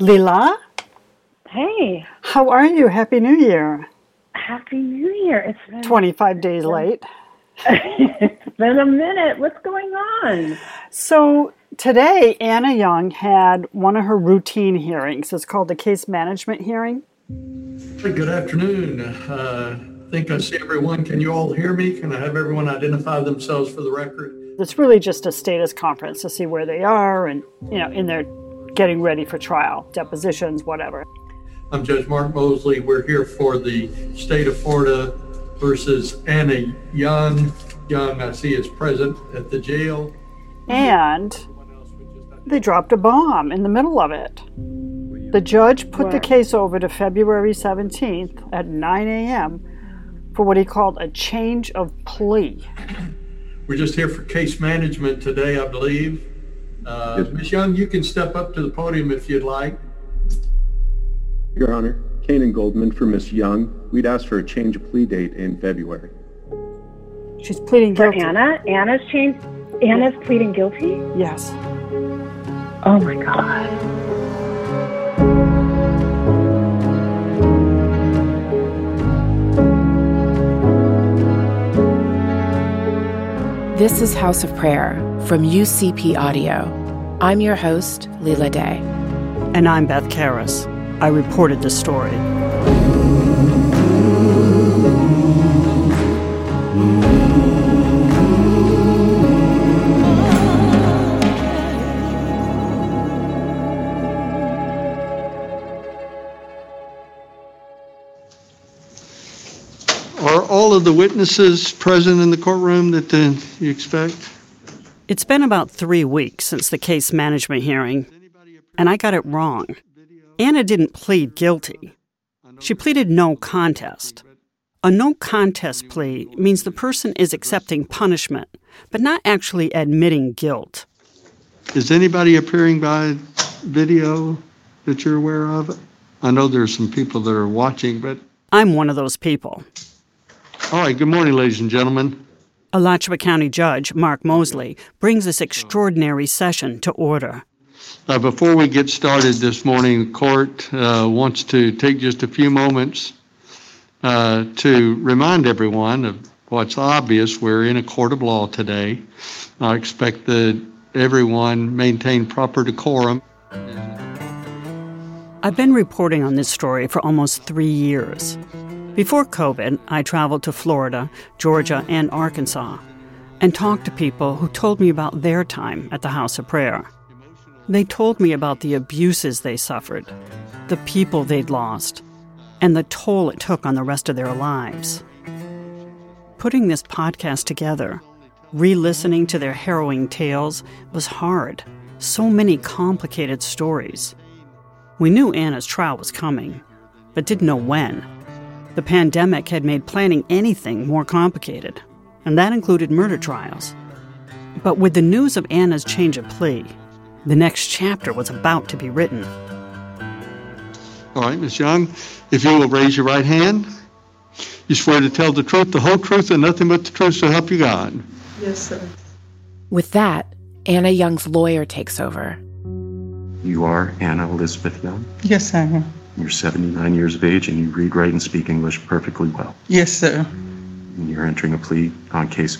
Leila, Hey, how are you? Happy New Year. Happy New Year. It's been, 25 days late. it's been a minute. What's going on? So, today, Anna Young had one of her routine hearings. It's called the case management hearing. Good afternoon. Uh, I think I see everyone. Can you all hear me? Can I have everyone identify themselves for the record? It's really just a status conference to see where they are and, you know, in their getting ready for trial, depositions, whatever. I'm Judge Mark Mosley. We're here for the state of Florida versus Anna Young. Young, I see, is present at the jail. And they dropped a bomb in the middle of it. The judge put the case over to February 17th at 9 a.m. for what he called a change of plea. We're just here for case management today, I believe. Uh, Ms. Young, you can step up to the podium if you'd like. Your Honor, Kanan Goldman for Miss Young. We'd ask for a change of plea date in February. She's pleading For guilty. Anna? Anna's changed. Anna's pleading guilty? Yes. Oh my God. This is House of Prayer from USG Audio. I'm your host, Leila Day. And I'm Beth Karas. I reported the story. Are all of the witnesses present in the courtroom that uh, you expect? It's been about three weeks since the case management hearing, and I got it wrong. Anna didn't plead guilty. She pleaded no contest. A no contest plea means the person is accepting punishment, but not actually admitting guilt. Is anybody appearing by video that you're aware of? I know there's some people that are watching, but I'm one of those people. all right. Good morning, ladies and gentlemen. Alachua County Judge Mark Mosley brings this extraordinary session to order. Uh, before we get started this morning, the court uh, wants to take just a few moments uh, to remind everyone of what's obvious. We're in a court of law today. I expect that everyone maintain proper decorum. I've been reporting on this story for almost three years. Before COVID, I traveled to Florida, Georgia, and Arkansas and talked to people who told me about their time at the House of Prayer. They told me about the abuses they suffered, the people they'd lost, and the toll it took on the rest of their lives. Putting this podcast together, re listening to their harrowing tales, was hard. So many complicated stories. We knew Anna's trial was coming, but didn't know when. The pandemic had made planning anything more complicated, and that included murder trials. But with the news of Anna's change of plea, the next chapter was about to be written. All right, Ms. Young, if you will raise your right hand, you swear to tell the truth, the whole truth, and nothing but the truth, so help you God. Yes, sir. With that, Anna Young's lawyer takes over. You are Anna Elizabeth Young. Yes, I am. You're 79 years of age and you read, write, and speak English perfectly well. Yes, sir. And you're entering a plea on case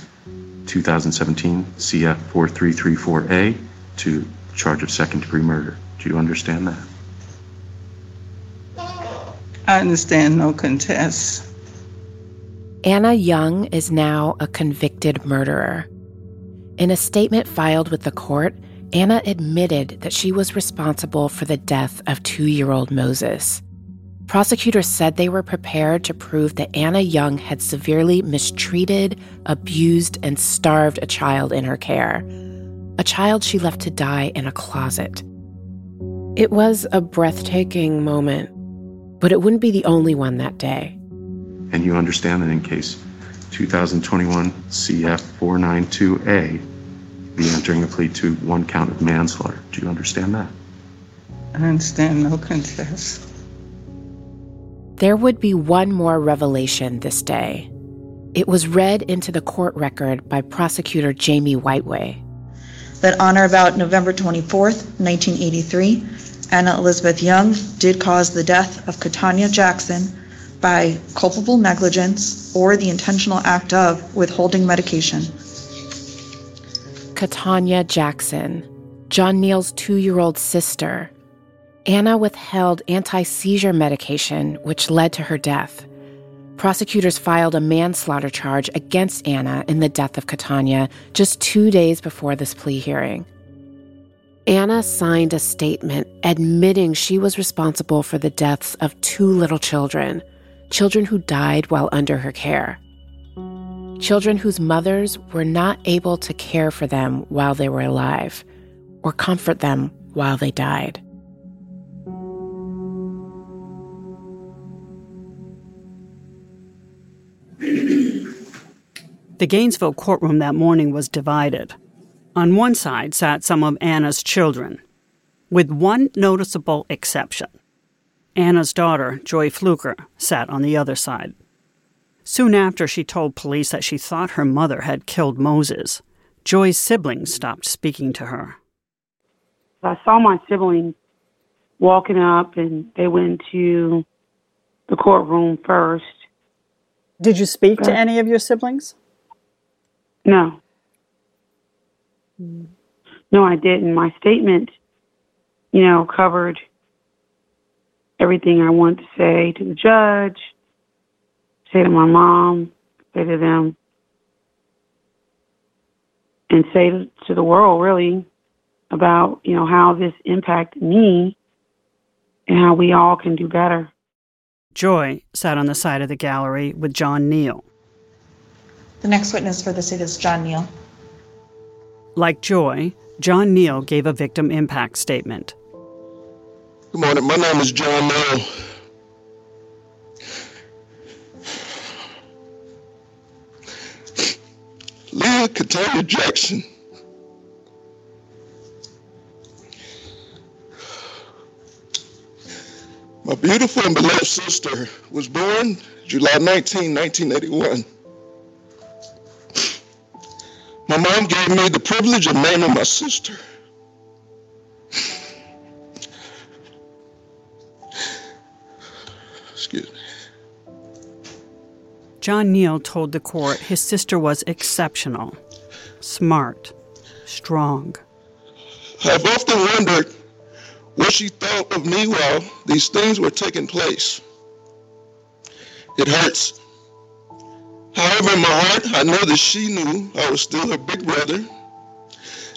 2017 CF 4334A to charge of second degree murder. Do you understand that? I understand no contest. Anna Young is now a convicted murderer. In a statement filed with the court, Anna admitted that she was responsible for the death of two year old Moses. Prosecutors said they were prepared to prove that Anna Young had severely mistreated, abused, and starved a child in her care, a child she left to die in a closet. It was a breathtaking moment, but it wouldn't be the only one that day. And you understand that in case 2021 CF 492A, be entering a plea to one count of manslaughter. Do you understand that? I understand no contest. There would be one more revelation this day. It was read into the court record by prosecutor Jamie Whiteway. that on or about November 24th, 1983, Anna Elizabeth Young did cause the death of Katanya Jackson by culpable negligence or the intentional act of withholding medication. Katanya Jackson, John Neal's two year old sister. Anna withheld anti seizure medication, which led to her death. Prosecutors filed a manslaughter charge against Anna in the death of Katanya just two days before this plea hearing. Anna signed a statement admitting she was responsible for the deaths of two little children, children who died while under her care. Children whose mothers were not able to care for them while they were alive or comfort them while they died. The Gainesville courtroom that morning was divided. On one side sat some of Anna's children, with one noticeable exception. Anna's daughter, Joy Fluker, sat on the other side. Soon after she told police that she thought her mother had killed Moses, Joy's siblings stopped speaking to her. I saw my siblings walking up and they went to the courtroom first. Did you speak to any of your siblings? No. No, I didn't. My statement, you know, covered everything I wanted to say to the judge, say to my mom, say to them, and say to the world really about, you know, how this impacted me and how we all can do better. Joy sat on the side of the gallery with John Neal. The next witness for the state is John Neal. Like Joy, John Neal gave a victim impact statement. Good morning. My name is John Neal. Leah Katanya Jackson. My beautiful and beloved sister was born July 19, 1981. My mom gave me the privilege of naming my sister. John Neal told the court his sister was exceptional, smart, strong. I've often wondered what she thought of me while these things were taking place. It hurts. However, in my heart, I know that she knew I was still her big brother.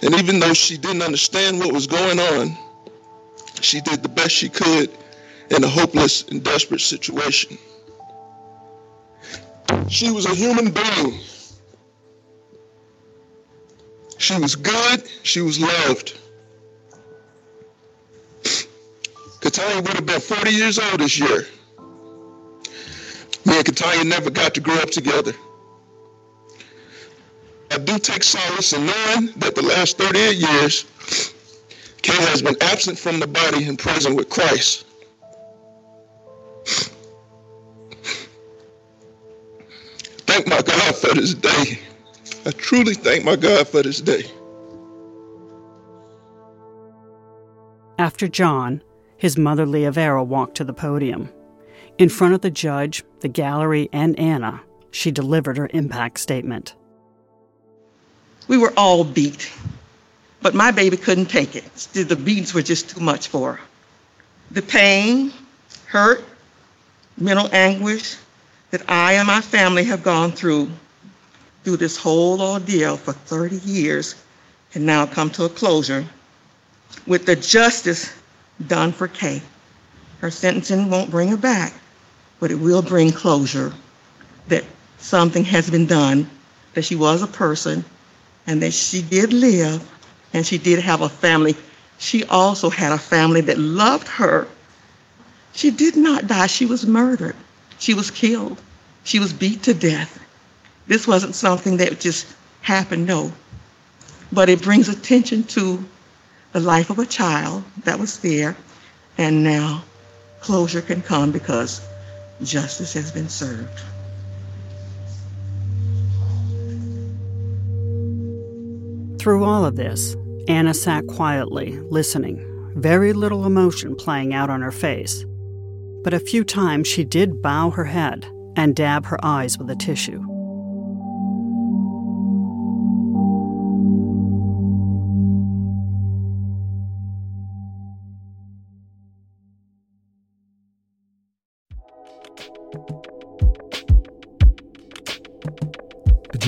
And even though she didn't understand what was going on, she did the best she could in a hopeless and desperate situation. She was a human being. She was good. She was loved. Katanya would have been 40 years old this year. Me and Katanya never got to grow up together. I do take solace in knowing that the last 38 years, Kay has been absent from the body in prison with Christ. For this day. I truly thank my God for this day. After John, his mother Leah Vera walked to the podium. In front of the judge, the gallery, and Anna, she delivered her impact statement. We were all beat, but my baby couldn't take it. The beats were just too much for her. The pain, hurt, mental anguish that I and my family have gone through through this whole ordeal for 30 years and now come to a closure with the justice done for Kay. Her sentencing won't bring her back, but it will bring closure that something has been done, that she was a person, and that she did live, and she did have a family. She also had a family that loved her. She did not die, she was murdered. She was killed. She was beat to death. This wasn't something that just happened, no. But it brings attention to the life of a child that was there, and now closure can come because justice has been served. Through all of this, Anna sat quietly, listening, very little emotion playing out on her face. But a few times she did bow her head and dab her eyes with a tissue.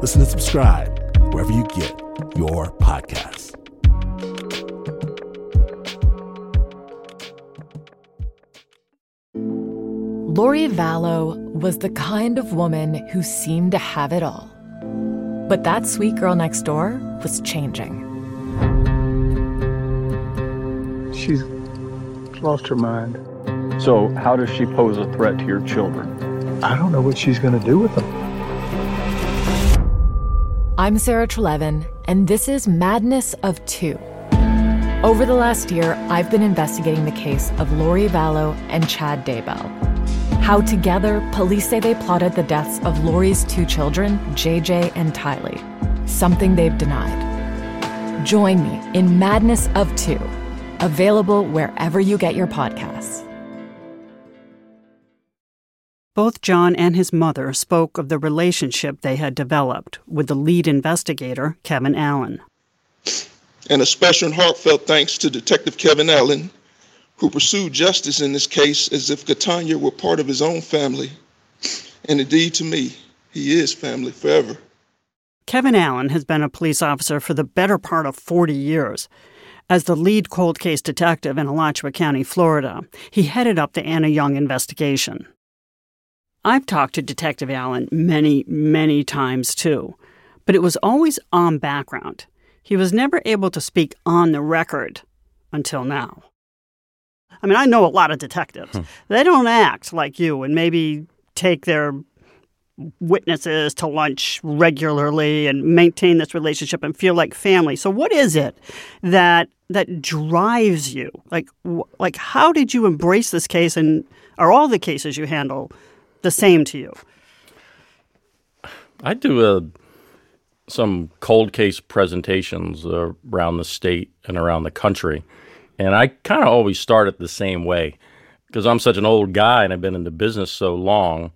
Listen and subscribe wherever you get your podcasts. Lori Vallow was the kind of woman who seemed to have it all. But that sweet girl next door was changing. She's lost her mind. So, how does she pose a threat to your children? I don't know what she's going to do with them. I'm Sarah Trelevan, and this is Madness of Two. Over the last year, I've been investigating the case of Lori Vallow and Chad Daybell. How together, police say they plotted the deaths of Lori's two children, JJ and Tylee, something they've denied. Join me in Madness of Two, available wherever you get your podcasts. Both John and his mother spoke of the relationship they had developed with the lead investigator, Kevin Allen. And a special and heartfelt thanks to Detective Kevin Allen, who pursued justice in this case as if Katanya were part of his own family. And indeed, to me, he is family forever. Kevin Allen has been a police officer for the better part of 40 years. As the lead cold case detective in Alachua County, Florida, he headed up the Anna Young investigation. I've talked to Detective Allen many, many times too, but it was always on background. He was never able to speak on the record until now. I mean, I know a lot of detectives. Hmm. They don't act like you and maybe take their witnesses to lunch regularly and maintain this relationship and feel like family. So what is it that that drives you? Like like how did you embrace this case and are all the cases you handle the same to you? I do a, some cold case presentations uh, around the state and around the country. And I kind of always start it the same way because I'm such an old guy and I've been in the business so long.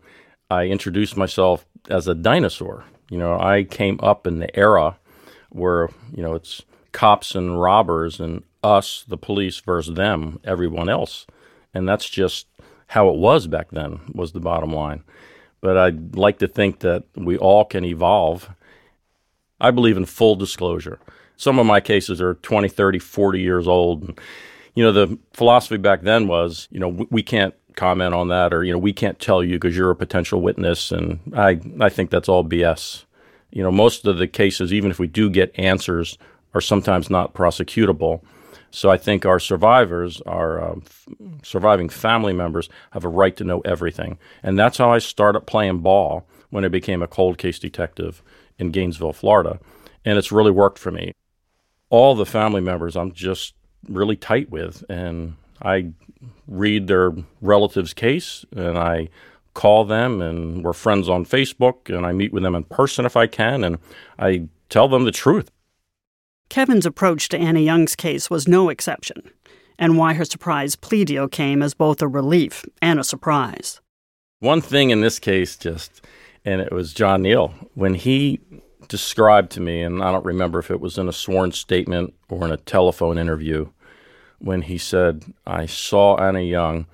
I introduce myself as a dinosaur. You know, I came up in the era where, you know, it's cops and robbers and us, the police, versus them, everyone else. And that's just how it was back then was the bottom line. But I'd like to think that we all can evolve. I believe in full disclosure. Some of my cases are 20, 30, 40 years old. And, you know, the philosophy back then was, you know, we, can't comment on that or, you know, we can't tell you because you're a potential witness. And I, I think that's all BS. You know, most of the cases, even if we do get answers, are sometimes not prosecutable. So I think our survivors, our um, f- surviving family members, have a right to know everything. And that's how I started playing ball when I became a cold case detective in Gainesville, Florida. And it's really worked for me. All the family members I'm just really tight with. And I read their relative's case and I call them and we're friends on Facebook and I meet with them in person if I can and I tell them the truth. Kevin's approach to Anna Young's case was no exception, and why her surprise plea deal came as both a relief and a surprise. One thing in this case, just, and it was John Neal, when he described to me, and I don't remember if it was in a sworn statement or in a telephone interview, when he said, I saw Anna Young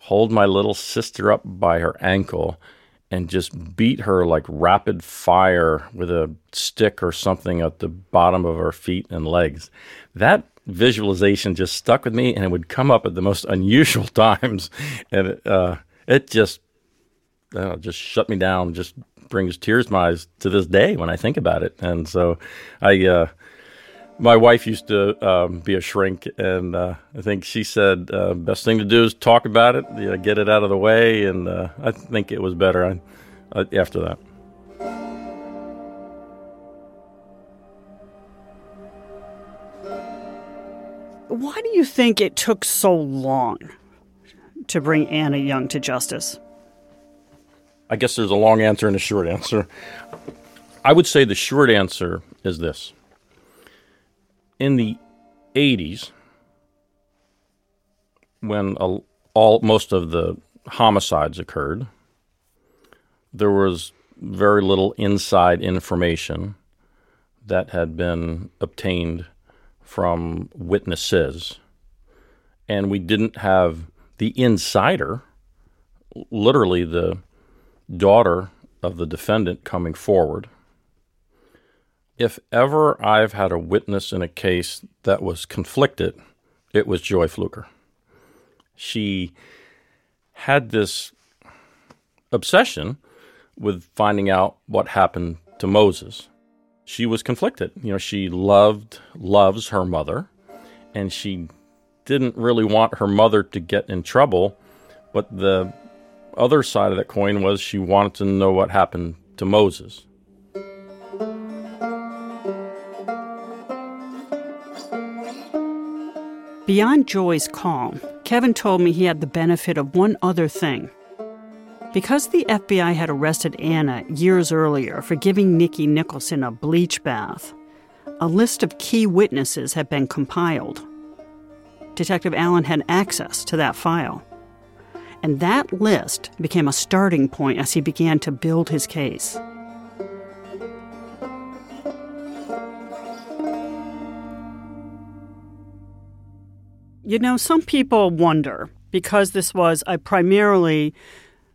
hold my little sister up by her ankle and just beat her like rapid fire with a stick or something at the bottom of her feet and legs. That visualization just stuck with me, and it would come up at the most unusual times, and it, uh, it just uh, just shut me down. Just brings tears to my eyes to this day when I think about it. And so, I uh, My wife used to um, be a shrink, and uh, I think she said uh, best thing to do is talk about it, you know, get it out of the way, and uh, I think it was better I, uh, after that. Why do you think it took so long to bring Anna Young to justice? I guess there's a long answer and a short answer. I would say the short answer is this. In the 80s, when all most of the homicides occurred, there was very little inside information that had been obtained from witnesses. And we didn't have the insider, literally the daughter of the defendant, coming forward. If ever I've had a witness in a case that was conflicted, it was Joy Fluker. She had this obsession with finding out what happened to Moses she was conflicted. You know, she loved, loves her mother, and she didn't really want her mother to get in trouble. But the other side of that coin was she wanted to know what happened to Moses. Beyond Joy's calm, Kevin told me he had the benefit of one other thing. Because the FBI had arrested Anna years earlier for giving Nikki Nicholson a bleach bath, a list of key witnesses had been compiled. Detective Allen had access to that file. And that list became a starting point as he began to build his case. You know, some people wonder because this was a primarily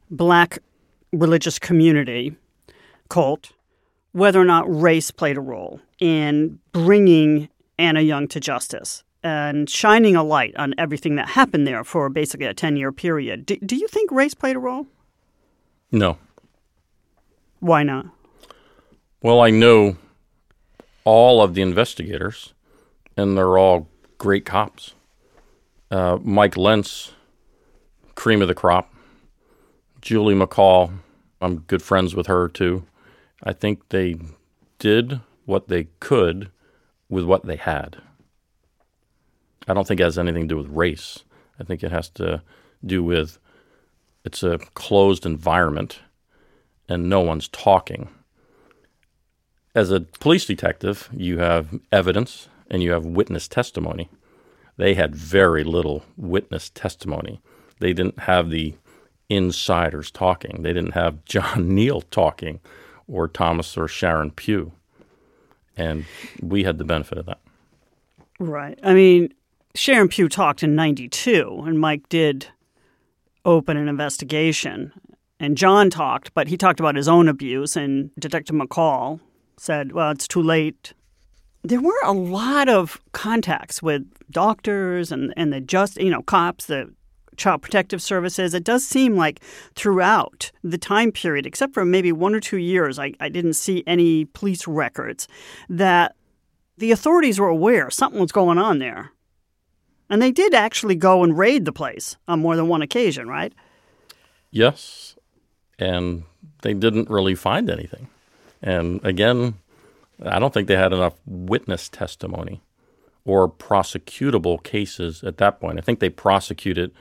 black religious community cult, whether or not race played a role in bringing Anna Young to justice and shining a light on everything that happened there for basically a 10 year period. Do, do you think race played a role? No. Why not? Well, I know all of the investigators, and they're all great cops. Uh, Mike Lentz, cream of the crop. Julie McCall, I'm good friends with her too. I think they did what they could with what they had. I don't think it has anything to do with race. I think it has to do with it's a closed environment and no one's talking. As a police detective, you have evidence and you have witness testimony. They had very little witness testimony. They didn't have the insiders talking. They didn't have John Neal talking or Thomas or Sharon Pugh. And we had the benefit of that. Right. I mean, Sharon Pugh talked in 92, and Mike did open an investigation. And John talked, but he talked about his own abuse, and Detective McCall said, well, it's too late. There were a lot of contacts with doctors and, and the just, you know, cops, the Child Protective Services. It does seem like throughout the time period, except for maybe one or two years, I, I didn't see any police records that the authorities were aware something was going on there. And they did actually go and raid the place on more than one occasion, right? Yes. And they didn't really find anything. And again, I don't think they had enough witness testimony or prosecutable cases at that point. I think they prosecuted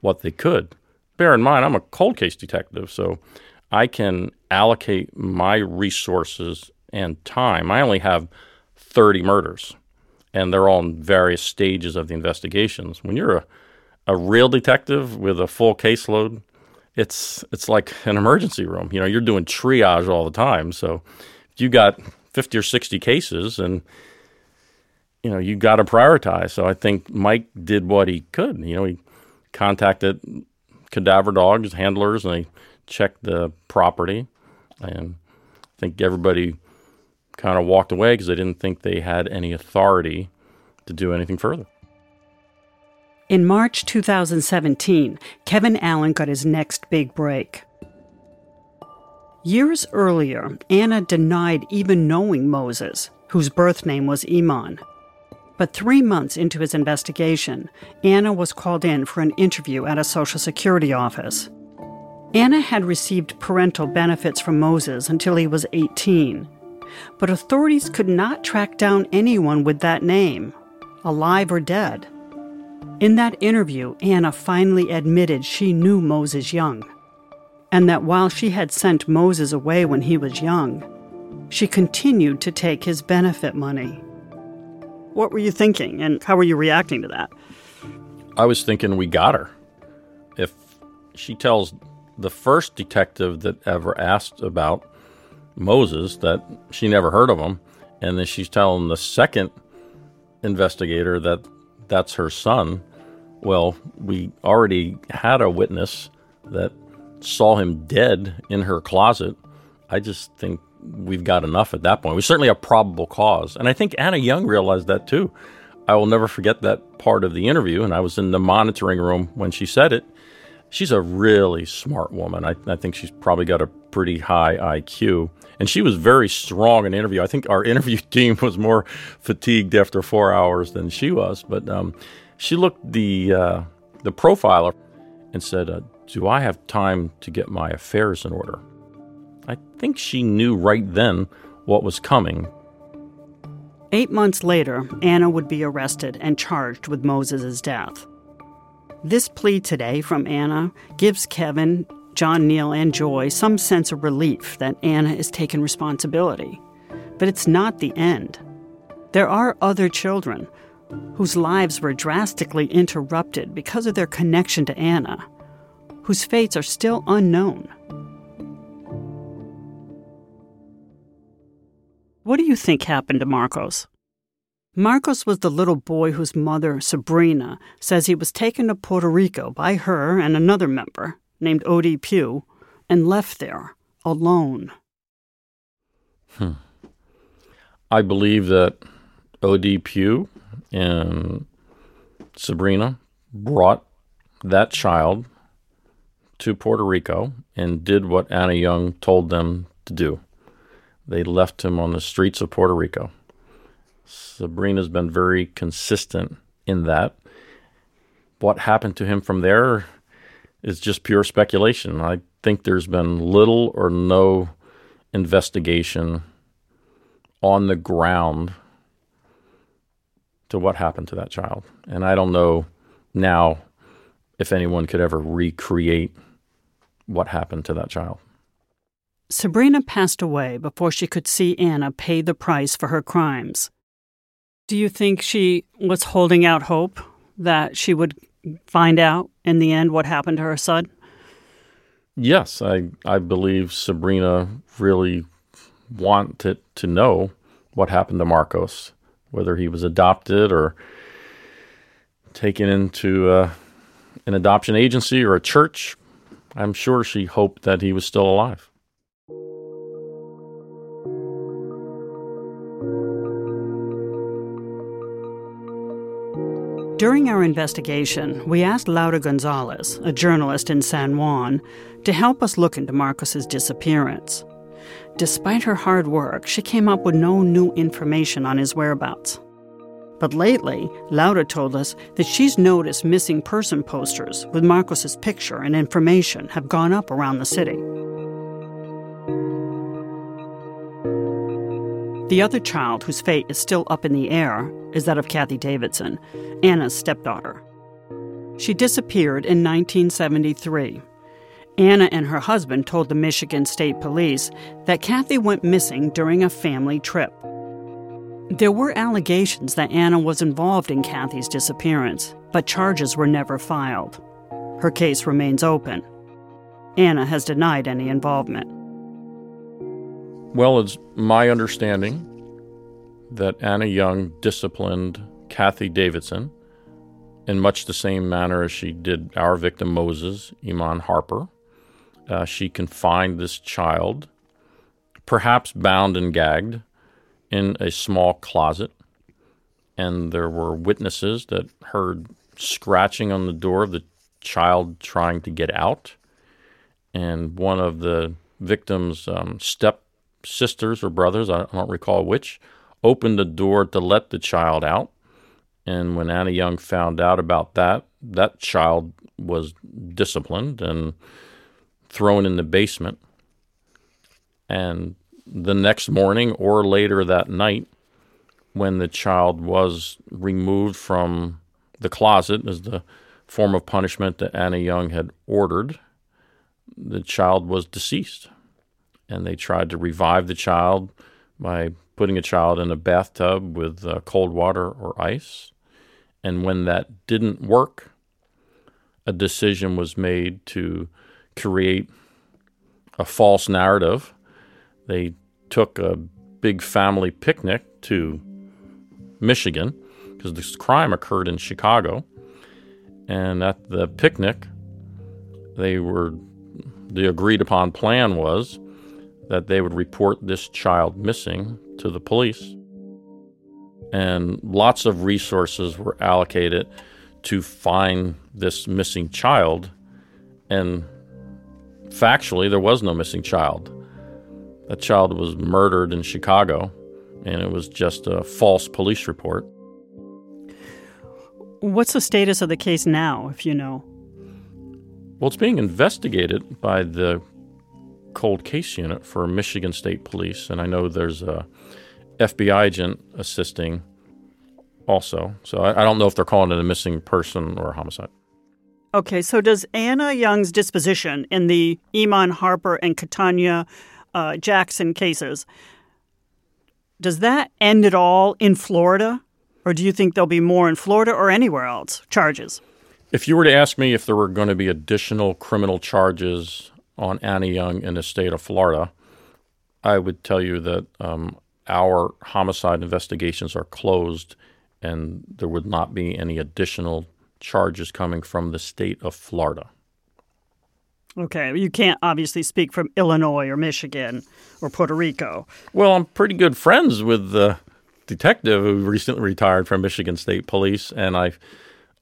what they could. Bear in mind, I'm a cold case detective, so I can allocate my resources and time. I only have 30 murders, and they're all in various stages of the investigations. When you're a, a real detective with a full caseload, it's it's like an emergency room. You know, you're doing triage all the time. So you got 50 or 60 cases and you know, you got to prioritize. So I think Mike did what he could. You know, he contacted cadaver dogs, handlers, and they checked the property. And I think everybody kind of walked away because they didn't think they had any authority to do anything further. In March 2017, Kevin Allen got his next big break. Years earlier, Anna denied even knowing Moses, whose birth name was Iman. But three months into his investigation, Anna was called in for an interview at a Social Security office. Anna had received parental benefits from Moses until he was 18, but authorities could not track down anyone with that name, alive or dead. In that interview, Anna finally admitted she knew Moses Young, and that while she had sent Moses away when he was young, she continued to take his benefit money. What were you thinking, and how were you reacting to that? I was thinking we got her. If she tells the first detective that ever asked about Moses that she never heard of him, and then she's telling the second investigator that that's her son, well, we already had a witness that saw him dead in her closet. I just think we've got enough at that point. We certainly have probable cause. And I think Anna Young realized that too. I will never forget that part of the interview, and I was in the monitoring room when she said it. She's a really smart woman. I, I think she's probably got a pretty high IQ. And she was very strong in the interview. I think our interview team was more fatigued after four hours than she was. But um, she looked the uh, the profiler and said, uh, "Do I have time to get my affairs in order?" I think she knew right then what was coming. Eight months later, Anna would be arrested and charged with Moses' death. This plea today from Anna gives Kevin, John Neal, and Joy some sense of relief that Anna is taking responsibility. But it's not the end. There are other children whose lives were drastically interrupted because of their connection to Anna, whose fates are still unknown. What do you think happened to Marcos? Marcos was the little boy whose mother, Sabrina, says he was taken to Puerto Rico by her and another member named Odie Pugh and left there alone. Hmm. I believe that Odie Pugh and Sabrina brought that child to Puerto Rico and did what Anna Young told them to do. They left him on the streets of Puerto Rico. Sabrina's been very consistent in that. What happened to him from there is just pure speculation. I think there's been little or no investigation on the ground to what happened to that child. And I don't know now if anyone could ever recreate what happened to that child. Sabrina passed away before she could see Anna pay the price for her crimes. Do you think she was holding out hope that she would find out in the end what happened to her son? Yes, I, I believe Sabrina really wanted to know what happened to Marcos, whether he was adopted or taken into uh, an adoption agency or a church. I'm sure she hoped that he was still alive. During our investigation, we asked Laura Gonzales, a journalist in San Juan, to help us look into Marcos's disappearance. Despite her hard work, she came up with no new information on his whereabouts. But lately, Laura told us that she's noticed missing person posters with Marcos's picture and information have gone up around the city. The other child whose fate is still up in the air is that of Kathy Davidson, Anna's stepdaughter. She disappeared in 1973. Anna and her husband told the Michigan State Police that Kathy went missing during a family trip. There were allegations that Anna was involved in Kathy's disappearance, but charges were never filed. Her case remains open. Anna has denied any involvement. Well, it's my understanding that Anna Young disciplined Kathy Davidson in much the same manner as she did our victim Moses, Iman Harper. Uh, she confined this child, perhaps bound and gagged, in a small closet. And there were witnesses that heard scratching on the door of the child trying to get out. And one of the victim's um, step sisters or brothers, I don't recall which, opened the door to let the child out. And when Anna Young found out about that, that child was disciplined and thrown in the basement. And the next morning or later that night, when the child was removed from the closet as the form of punishment that Anna Young had ordered, the child was deceased. And they tried to revive the child by putting a child in a bathtub with uh, cold water or ice. And when that didn't work, a decision was made to create a false narrative. They took a big family picnic to Michigan because this crime occurred in Chicago. And at the picnic, they were the agreed upon plan was that they would report this child missing to the police. And lots of resources were allocated to find this missing child. And factually, there was no missing child. That child was murdered in Chicago, and it was just a false police report. What's the status of the case now, if you know? Well, it's being investigated by the cold case unit for Michigan State Police, and I know there's a FBI agent assisting also. So I, I don't know if they're calling it a missing person or a homicide. Okay, so does Anna Young's disposition in the Iman Harper and Katanya uh, Jackson cases, does that end it all in Florida? Or do you think there'll be more in Florida or anywhere else charges? If you were to ask me if there were going to be additional criminal charges on Annie Young in the state of Florida, I would tell you that um, our homicide investigations are closed and there would not be any additional charges coming from the state of Florida. Okay, you can't obviously speak from Illinois or Michigan or Puerto Rico. Well, I'm pretty good friends with the detective who recently retired from Michigan State Police, and I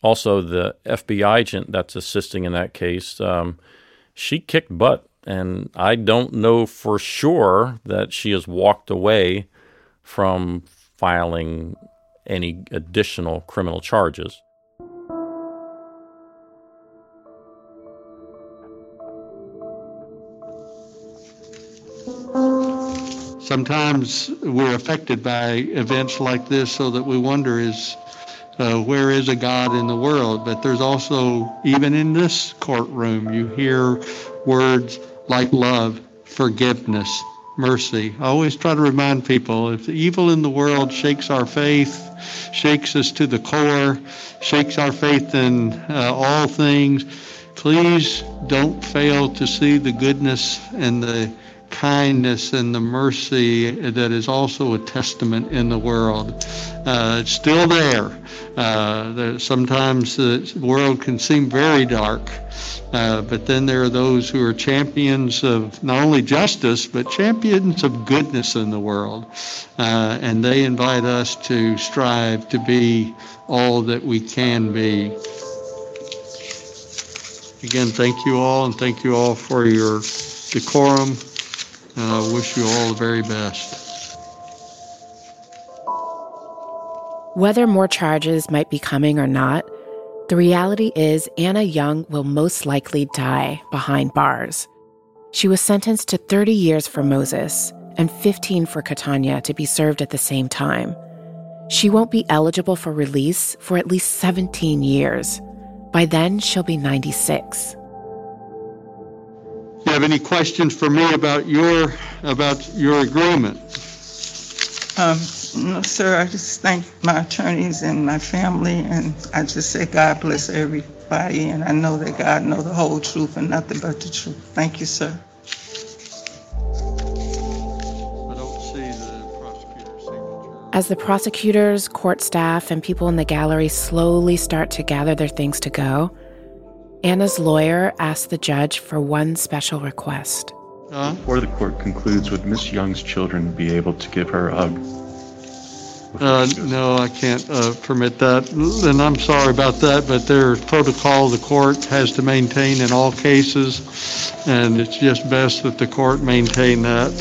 also the FBI agent that's assisting in that case. Um, she kicked butt, and I don't know for sure that she has walked away from filing any additional criminal charges. Sometimes we're affected by events like this so that we wonder is uh, where is a God in the world? But there's also, even in this courtroom, you hear words like love, forgiveness, mercy. I always try to remind people if the evil in the world shakes our faith, shakes us to the core, shakes our faith in uh, all things, please don't fail to see the goodness and the kindness and the mercy that is also a testament in the world. Uh, it's still there. Uh, sometimes the world can seem very dark, uh, but then there are those who are champions of not only justice, but champions of goodness in the world. Uh, and they invite us to strive to be all that we can be. Again, thank you all, and thank you all for your decorum I wish you all the very best. Whether more charges might be coming or not, the reality is Anna Young will most likely die behind bars. She was sentenced to 30 years for Moses and 15 for Katanya to be served at the same time. She won't be eligible for release for at least 17 years. By then, she'll be 96 you have any questions for me about your about your agreement? Um, no, sir. I just thank my attorneys and my family, and I just say God bless everybody. And I know that God knows the whole truth and nothing but the truth. Thank you, sir. As the prosecutors, court staff, and people in the gallery slowly start to gather their things to go, Anna's lawyer asked the judge for one special request. Before the court concludes, would Miss Young's children be able to give her a hug? Uh, no, I can't uh, permit that, and I'm sorry about that. But there's protocol the court has to maintain in all cases, and it's just best that the court maintain that.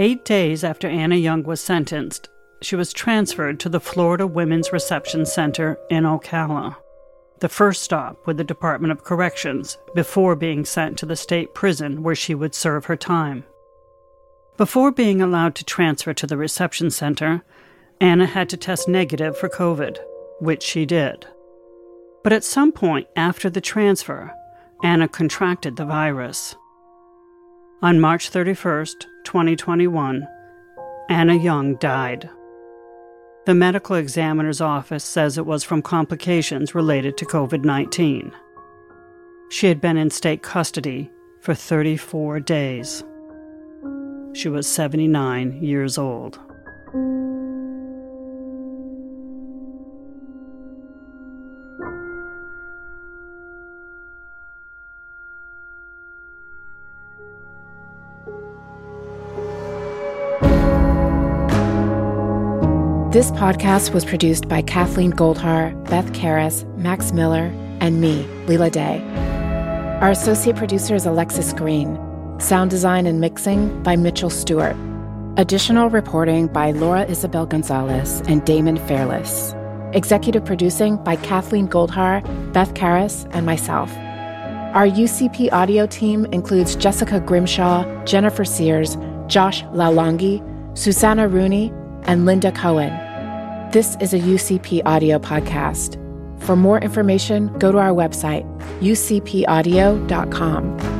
Eight days after Anna Young was sentenced, she was transferred to the Florida Women's Reception Center in Ocala, the first stop with the Department of Corrections before being sent to the state prison where she would serve her time. Before being allowed to transfer to the reception center, Anna had to test negative for COVID, which she did. But at some point after the transfer, Anna contracted the virus. On March 31st, 2021, Anna Young died. The medical examiner's office says it was from complications related to COVID 19. She had been in state custody for 34 days. She was 79 years old. This podcast was produced by Kathleen Goldhar, Beth Karas, Max Miller, and me, Leila Day. Our associate producer is Alexis Green. Sound design and mixing by Mitchell Stuart. Additional reporting by Laura Isabel Gonzales and Daemon Fairless. Executive producing by Kathleen Goldhar, Beth Karas, and myself. Our UCP audio team includes Jessica Grimshaw, Jennifer Sears, Josh Lalongi, Susanna Rooney, and Linda Cohen. This is a UCP audio podcast. For more information, go to our website, ucpaudio.com.